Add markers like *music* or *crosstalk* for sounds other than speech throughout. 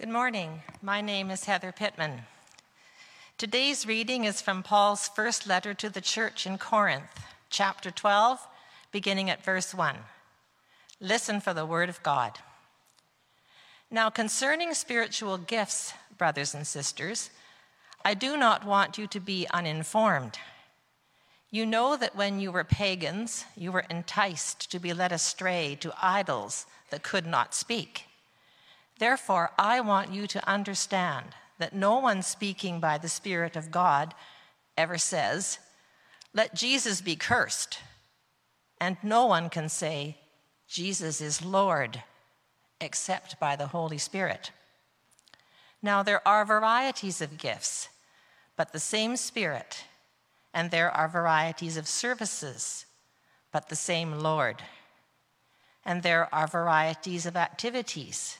Good morning. My name is Heather Pittman. Today's reading is from Paul's first letter to the church in Corinth, chapter 12, beginning at verse 1. Listen for the word of God. Now, concerning spiritual gifts, brothers and sisters, I do not want you to be uninformed. You know that when you were pagans, you were enticed to be led astray to idols that could not speak. Therefore, I want you to understand that no one speaking by the Spirit of God ever says, Let Jesus be cursed. And no one can say, Jesus is Lord, except by the Holy Spirit. Now, there are varieties of gifts, but the same Spirit, and there are varieties of services, but the same Lord. And there are varieties of activities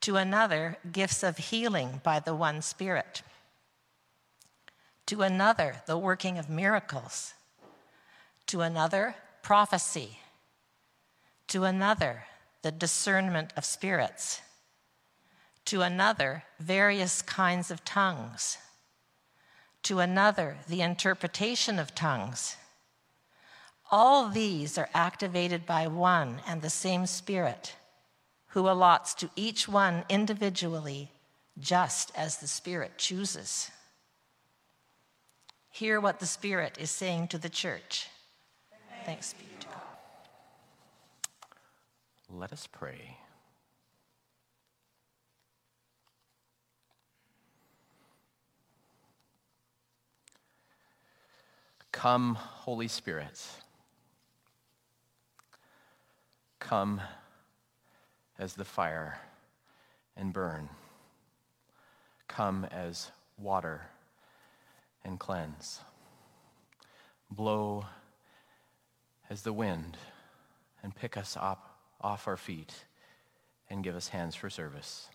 to another, gifts of healing by the one Spirit. To another, the working of miracles. To another, prophecy. To another, the discernment of spirits. To another, various kinds of tongues. To another, the interpretation of tongues. All these are activated by one and the same Spirit who allots to each one individually just as the Spirit chooses. Hear what the Spirit is saying to the church. Thanks be to God. Let us pray. Come, Holy Spirit. Come as the fire and burn. Come as water and cleanse. Blow as the wind and pick us up off our feet and give us hands for service.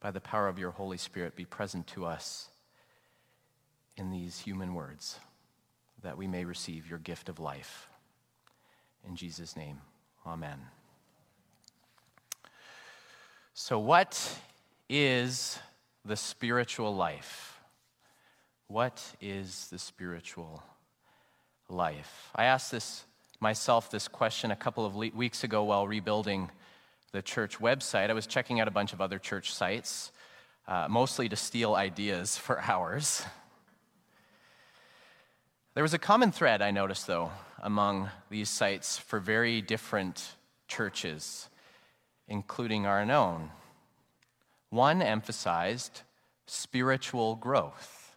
By the power of your Holy Spirit, be present to us in these human words that we may receive your gift of life. In Jesus' name, amen. So, what is the spiritual life? What is the spiritual life? I asked this myself this question a couple of weeks ago while rebuilding the church website. I was checking out a bunch of other church sites, uh, mostly to steal ideas for *laughs* ours. There was a common thread I noticed, though, among these sites for very different churches including our own. One emphasized spiritual growth,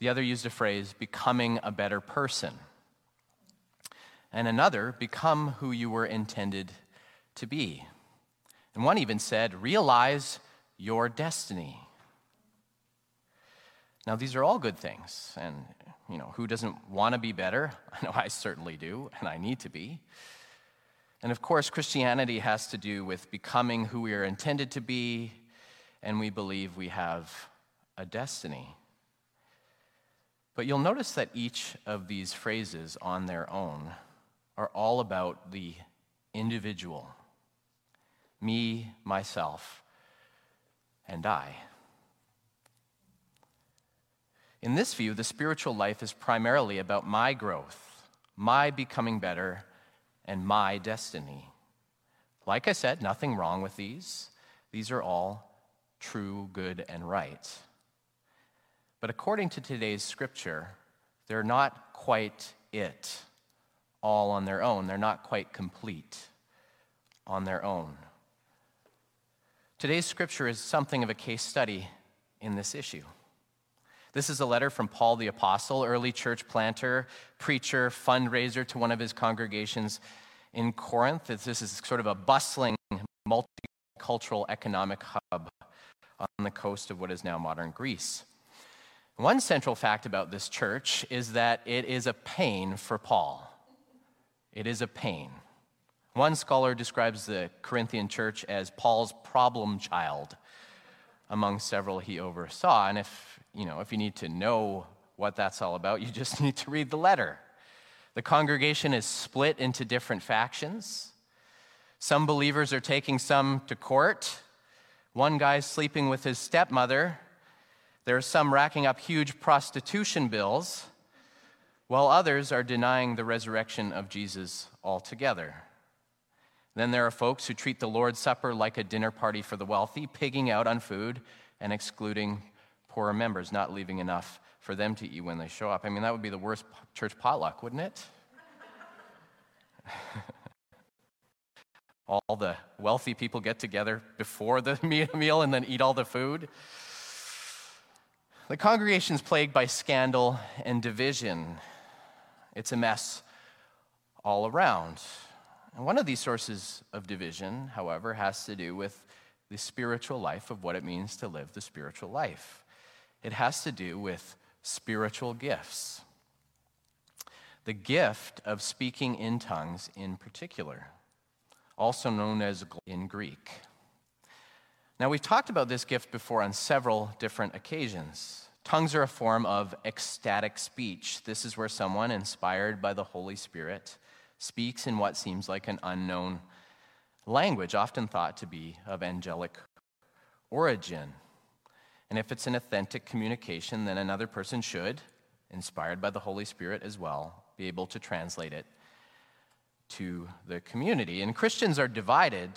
the other used a phrase, becoming a better person, and another, become who you were intended to be. And one even said, realize your destiny. Now, these are all good things, and you know, who doesn't want to be better? *laughs* I know I certainly do, and I need to be. And of course, Christianity has to do with becoming who we are intended to be, and we believe we have a destiny. But you'll notice that each of these phrases on their own are all about the individual me, myself, and I. In this view, the spiritual life is primarily about my growth, my becoming better and my destiny. Like I said, nothing wrong with these. These are all true, good, and right. But according to today's scripture, they're not quite it all on their own. They're not quite complete on their own. Today's scripture is something of a case study in this issue. This is a letter from Paul the Apostle, early church planter, preacher, fundraiser to one of his congregations in Corinth. This is sort of a bustling, multicultural economic hub on the coast of what is now modern Greece. One central fact about this church is that it is a pain for Paul. It is a pain. One scholar describes the Corinthian church as Paul's problem child among several he oversaw. And if, you know, if you need to know what that's all about, you just *laughs* need to read the letter. The congregation is split into different factions. Some believers are taking some to court. One guy's sleeping with his stepmother. There are some racking up huge prostitution bills, while others are denying the resurrection of Jesus altogether. Then there are folks who treat the Lord's Supper like a dinner party for the wealthy, pigging out on food and excluding poorer members, not leaving enough for them to eat when they show up. I mean, that would be the worst church potluck, wouldn't it? *laughs* all the wealthy people get together before the *laughs* meal and then eat all the food. The congregation's plagued by scandal and division. It's a mess all around. And one of these sources of division, however, has to do with the spiritual life of what it means to live the spiritual life. It has to do with spiritual gifts. The gift of speaking in tongues, in particular, also known as in Greek. Now, we've talked about this gift before on several different occasions. Tongues are a form of ecstatic speech. This is where someone, inspired by the Holy Spirit, speaks in what seems like an unknown language, often thought to be of angelic origin. And if it's an authentic communication, then another person should, inspired by the Holy Spirit as well, be able to translate it to the community. And Christians are divided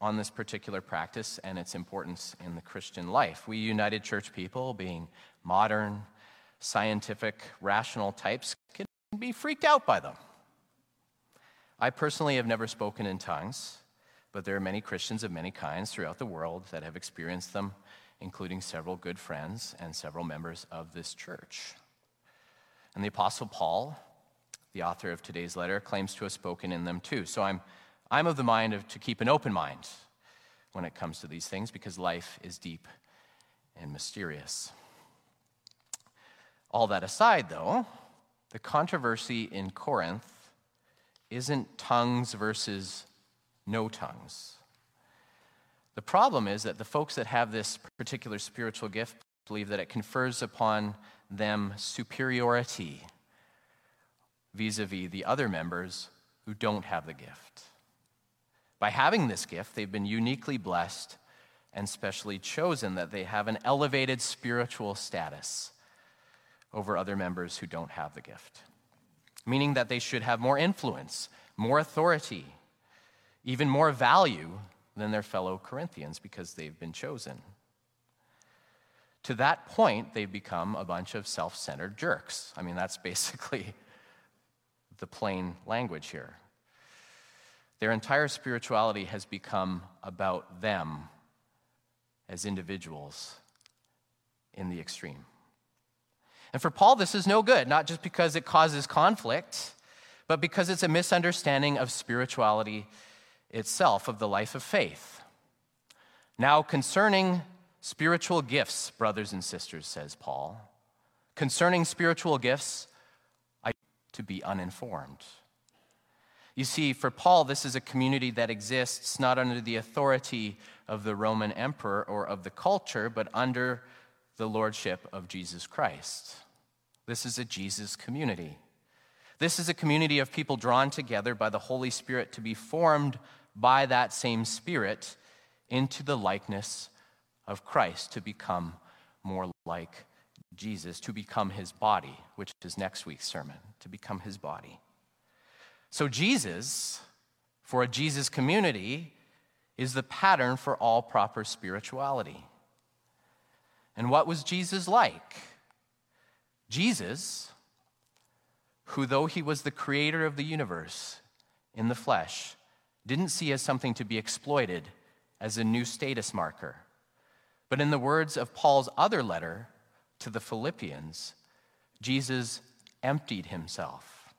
on this particular practice and its importance in the Christian life. We United Church people, being modern, scientific, rational types, can be freaked out by them. I personally have never spoken in tongues, but there are many Christians of many kinds throughout the world that have experienced them, including several good friends and several members of this church. And the Apostle Paul, the author of today's letter, claims to have spoken in them too. So I'm, I'm of the mind of, to keep an open mind when it comes to these things because life is deep and mysterious. All that aside, though, the controversy in Corinth isn't tongues versus no tongues. The problem is that the folks that have this particular spiritual gift believe that it confers upon them superiority vis a vis the other members who don't have the gift. By having this gift, they've been uniquely blessed and specially chosen that they have an elevated spiritual status over other members who don't have the gift meaning that they should have more influence, more authority, even more value than their fellow Corinthians because they've been chosen. To that point, they've become a bunch of self centered jerks. I mean, that's *laughs* basically the plain language here. Their entire spirituality has become about them as individuals in the extreme. And for Paul, this is no good, not just because it causes conflict, but because it's a misunderstanding of spirituality itself, of the life of faith. Now, concerning spiritual gifts, brothers and sisters, says Paul, concerning spiritual gifts, I to be uninformed. You see, for Paul, this is a community that exists not under the authority of the Roman emperor or of the culture, but under the lordship of Jesus Christ. This is a Jesus community. This is a community of people drawn together by the Holy Spirit to be formed by that same Spirit into the likeness of Christ, to become more like Jesus, to become his body, which is next week's sermon, to become his body. So, Jesus, for a Jesus community, is the pattern for all proper spirituality. And what was Jesus like? Jesus, who, though he was the creator of the universe in the flesh, didn't see as something to be exploited as a new status marker. But in the words of Paul's other letter to the Philippians, Jesus emptied himself.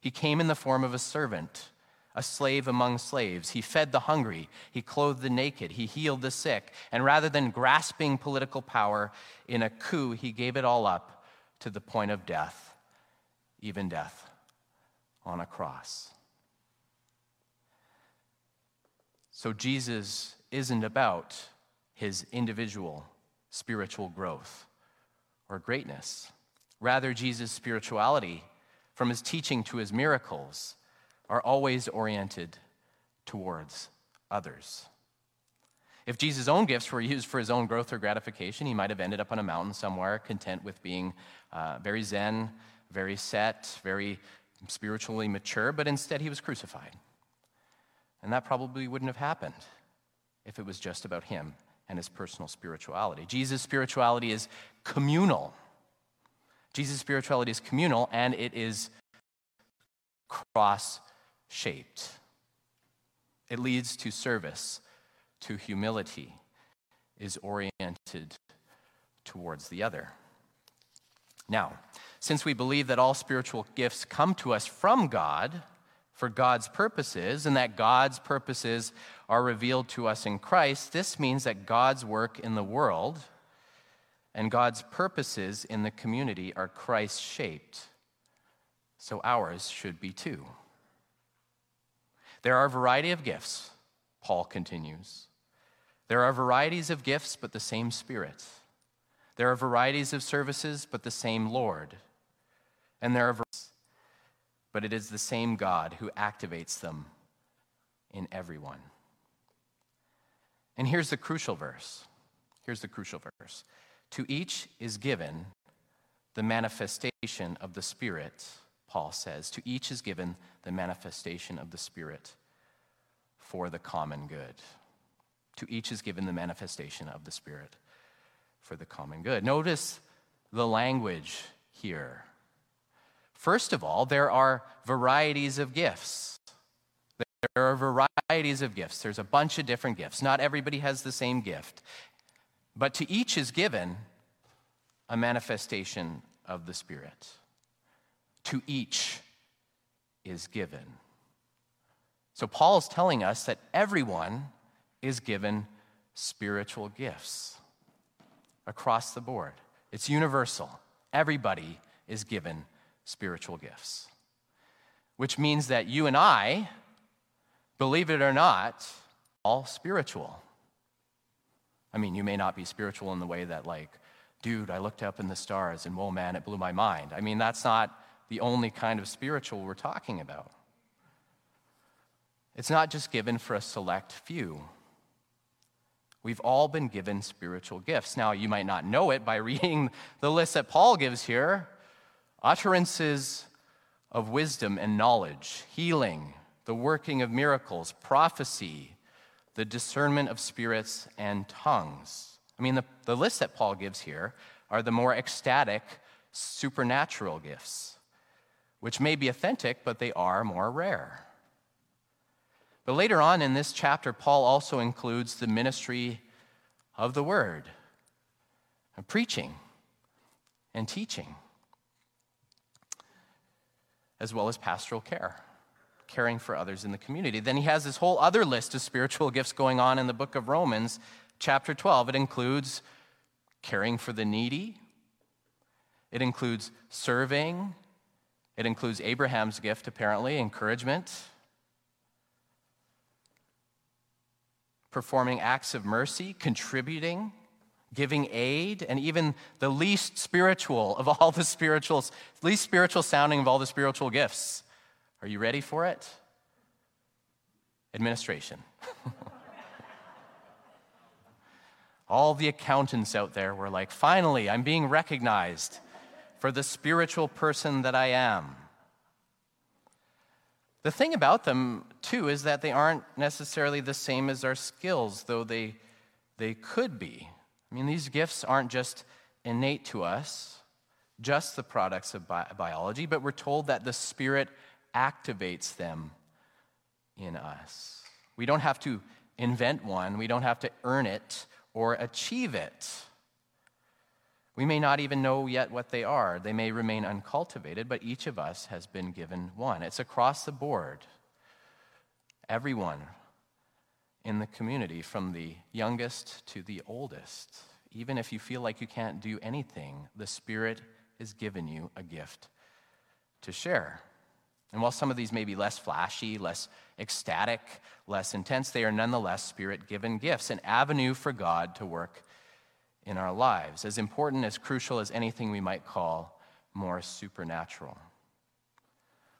He came in the form of a servant, a slave among slaves. He fed the hungry. He clothed the naked. He healed the sick. And rather than grasping political power in a coup, he gave it all up to the point of death, even death on a cross. So Jesus isn't about his individual spiritual growth or greatness. Rather, Jesus' spirituality, from his teaching to his miracles, are always oriented towards others. If Jesus' own gifts were used for his own growth or gratification, he might have ended up on a mountain somewhere, content with being uh, very zen, very set, very spiritually mature, but instead he was crucified. And that probably wouldn't have happened if it was just about him and his personal spirituality. Jesus' spirituality is communal. Jesus' spirituality is communal and it is cross shaped. It leads to service, to humility, is oriented towards the other. Now, since we believe that all spiritual gifts come to us from God for God's purposes, and that God's purposes are revealed to us in Christ, this means that God's work in the world and God's purposes in the community are Christ shaped. So ours should be too. There are a variety of gifts, Paul continues. There are varieties of gifts, but the same Spirit. There are varieties of services, but the same Lord. And there are, but it is the same God who activates them in everyone. And here's the crucial verse. Here's the crucial verse. To each is given the manifestation of the Spirit, Paul says. To each is given the manifestation of the Spirit for the common good. To each is given the manifestation of the Spirit for the common good. Notice the language here. First of all, there are varieties of gifts. There are varieties of gifts. There's a bunch of different gifts. Not everybody has the same gift. But to each is given a manifestation of the Spirit. To each is given. So Paul is telling us that everyone is given spiritual gifts across the board. It's universal. Everybody is given spiritual gifts. Which means that you and I, believe it or not, all spiritual. I mean, you may not be spiritual in the way that, like, dude, I looked up in the stars and whoa, man, it blew my mind. I mean, that's not the only kind of spiritual we're talking about. It's not just given for a select few. We've all been given spiritual gifts. Now, you might not know it by *laughs* reading the list that Paul gives here utterances of wisdom and knowledge, healing, the working of miracles, prophecy, the discernment of spirits, and tongues. I mean, the, the list that Paul gives here are the more ecstatic, supernatural gifts, which may be authentic, but they are more rare. But later on in this chapter, Paul also includes the ministry of the word, and preaching and teaching, as well as pastoral care, caring for others in the community. Then he has this whole other list of spiritual gifts going on in the book of Romans, chapter 12. It includes caring for the needy, it includes serving, it includes Barnabas' gift, apparently, encouragement performing acts of mercy, contributing, giving aid, and even the least spiritual of all the spirituals, least spiritual sounding of all the spiritual gifts. Are you ready for it? Administration. *laughs* all the accountants out there were like, finally, I'm being recognized for the spiritual person that I am. The thing about them, too, is that they aren't necessarily the same as our skills, though they, they could be. I mean, these gifts aren't just innate to us, just the products of bi- biology, but we're told that the Spirit activates them in us. We don't have to invent one, we don't have to earn it or achieve it. We may not even know yet what they are. They may remain uncultivated, but each of us has been given one. It's across the board. everyone in the community, from the youngest to the oldest. Even if you feel like you can't do anything, the Spirit has given you a gift to share. And while some of these may be less flashy, less ecstatic, less intense, they are nonetheless spirit given gifts, an avenue for God to work in our lives, as important, as crucial as anything we might call more supernatural.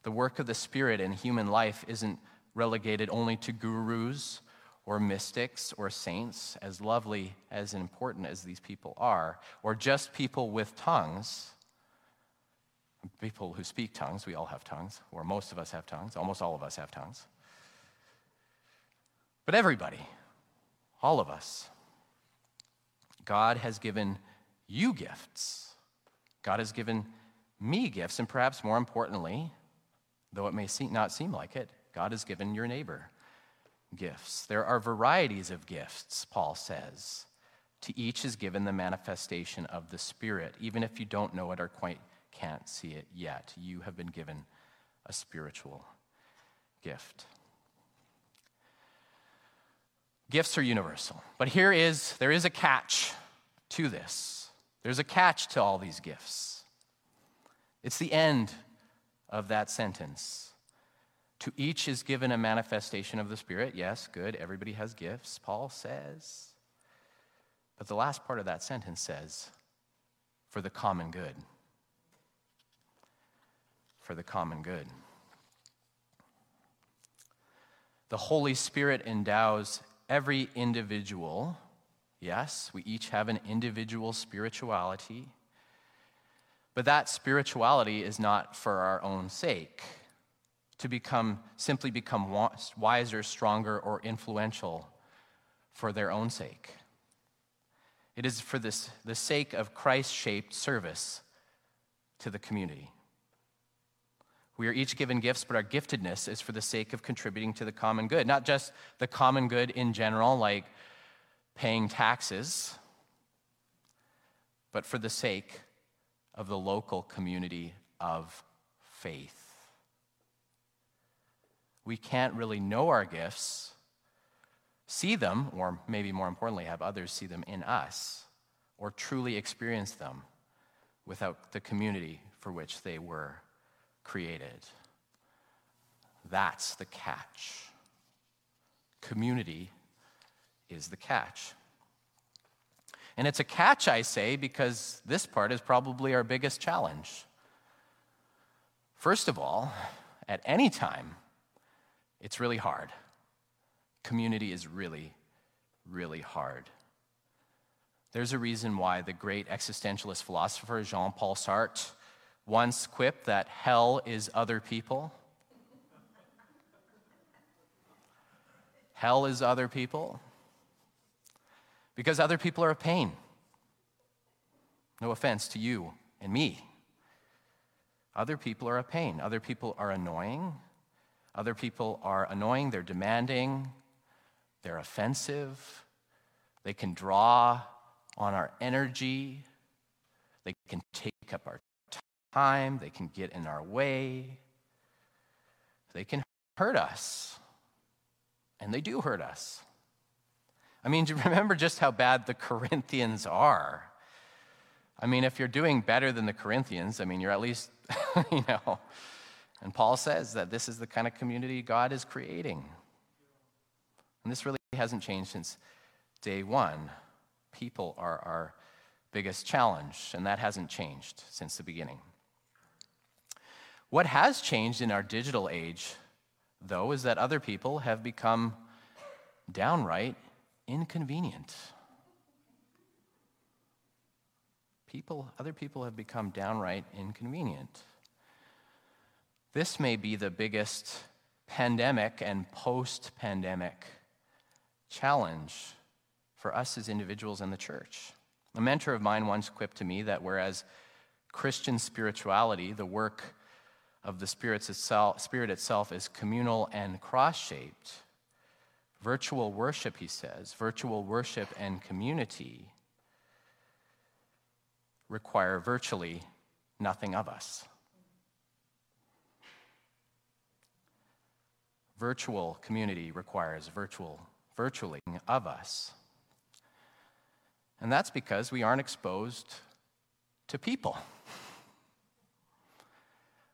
The work of the Spirit in human life isn't relegated only to gurus or mystics or saints, as lovely, as important as these people are, or just people with tongues. People who speak tongues, we all have tongues, or most of us have tongues, almost all of us have tongues. But everybody, all of us, God has given you gifts. God has given me gifts, and perhaps more importantly, though it may not seem like it, God has given your neighbor gifts. There are varieties of gifts, Paul says. To each is given the manifestation of the Spirit. Even if you don't know it or quite can't see it yet, you have been given a spiritual gift. Gifts are universal. But here is there is a catch to this. There's a catch to all these gifts. It's the end of that sentence. To each is given a manifestation of the Spirit. Yes, good. Everybody has gifts, Paul says. But the last part of that sentence says, for the common good. For the common good. The Holy Spirit endows every individual. Yes, we each have an individual spirituality. But that spirituality is not for our own sake to become simply become wiser, stronger, or influential for their own sake. It is for this, the sake of Christ shaped service to the community. We are each given gifts, but our giftedness is for the sake of contributing to the common good, not just the common good in general, like paying taxes, but for the sake of the local community of faith we can't really know our gifts, see them, or maybe more importantly, have others see them in us, or truly experience them without the community for which they were created. That's the catch. Community is the catch. And it's a catch, I say, because this part is probably our biggest challenge. First of all, at any time, it's really hard. Community is really, really hard. There's a reason why the great existentialist philosopher Jean Paul Sartre once quipped that hell is other people. hell is other people. Because other people are a pain. No offense to you and me. Other people are a pain. Other people are annoying. Other people are annoying, they're demanding, they're offensive, they can draw on our energy, they can take up our time, they can get in our way, they can hurt us. And they do hurt us. I mean, *laughs* do you remember just how bad the Corinthians are? I mean, if you're doing better than the Corinthians, I mean, you're at least, *laughs* you know, and Paul says that this is the kind of community God is creating. And this really hasn't changed since day one. People are our biggest challenge, and that hasn't changed since the beginning. What has changed in our digital age, though, is that other people have become downright inconvenient. People, other people have become downright inconvenient. This may be the biggest pandemic and post pandemic challenge for us as individuals in the church. A mentor of mine once quipped to me that whereas Christian spirituality, the work of the itself, Spirit itself, is communal and cross shaped, virtual worship, he says, virtual worship and community require virtually nothing of us. Virtual community requires virtual virtually of us. And that's because we aren't exposed to people.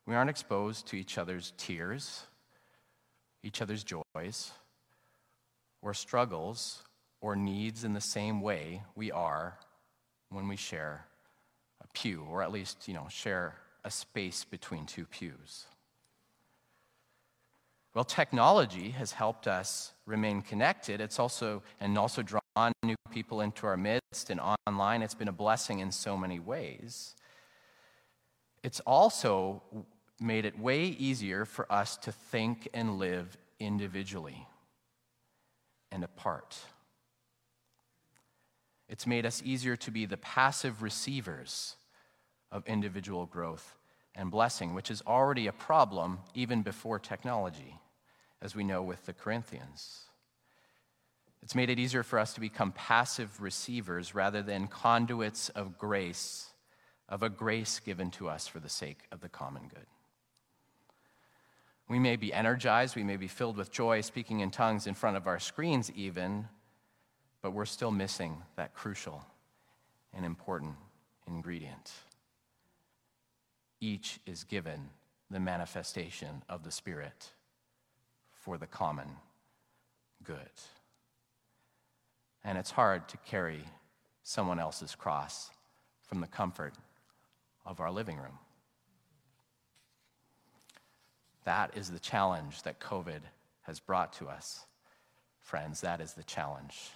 We aren't exposed to each other's tears, each other's joys, or struggles or needs in the same way we are when we share a pew, or at least, you know, share a space between two pews. Well, technology has helped us remain connected. It's also, and also drawn new people into our midst and online. It's been a blessing in so many ways. It's also made it way easier for us to think and live individually and apart. It's made us easier to be the passive receivers of individual growth and blessing, which is already a problem even before technology as we know with the Corinthians. It's made it easier for us to become passive receivers rather than conduits of grace, of a grace given to us for the sake of the common good. We may be energized, we may be filled with joy, speaking in tongues in front of our screens, even, but we're still missing that crucial and important ingredient. Each is given the manifestation of the Spirit for the common good. And it's hard to carry someone else's cross from the comfort of our living room. That is the challenge that COVID has brought to us. Friends, that is the challenge.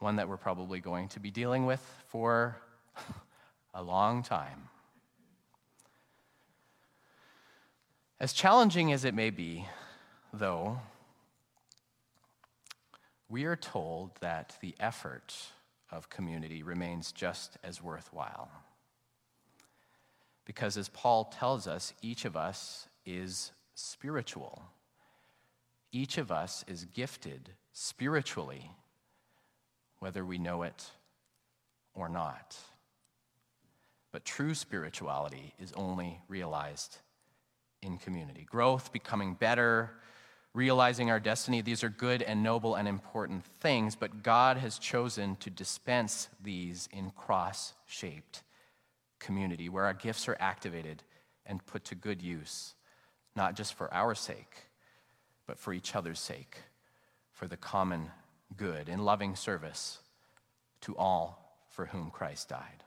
One that we're probably going to be dealing with for *laughs* a long time. As challenging as it may be, though, we are told that the effort of community remains just as worthwhile. Because as Paul tells us, each of us is spiritual. Each of us is gifted spiritually, whether we know it or not. But true spirituality is only realized in community. Growth, becoming better, realizing our destiny, these are good and noble and important things, but God has chosen to dispense these in cross shaped community where our gifts are activated and put to good use, not just for our sake, but for each other's sake, for the common good, in loving service to all for whom Christ died.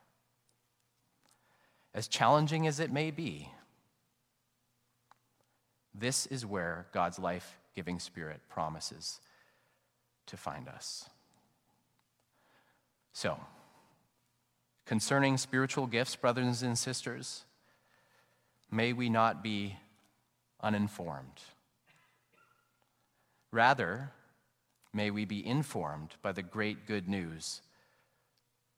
As challenging as it may be, this is where God's life giving spirit promises to find us. So, concerning spiritual gifts, brothers and sisters, may we not be uninformed. Rather, may we be informed by the great good news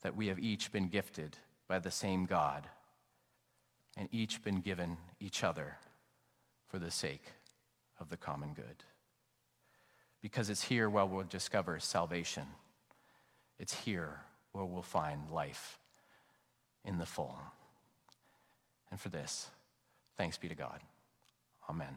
that we have each been gifted by the same God and each been given each other for the sake of the common good. Because it's here where we'll discover salvation. It's here where we'll find life in the full. And for this, thanks be to God. Amen.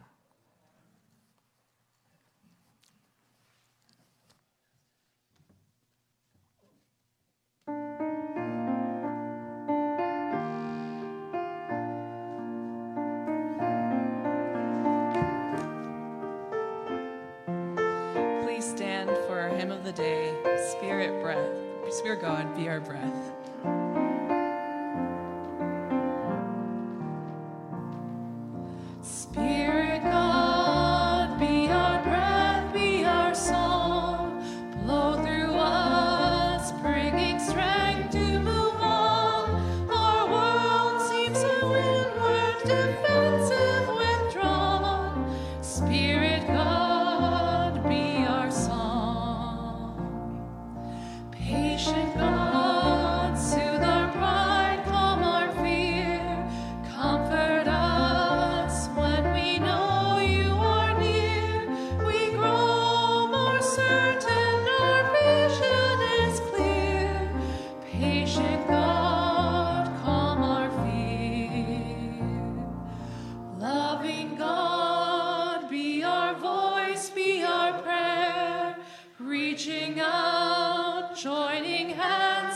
The day, Spirit breath, Spirit God, be our breath. reaching out, joining hands.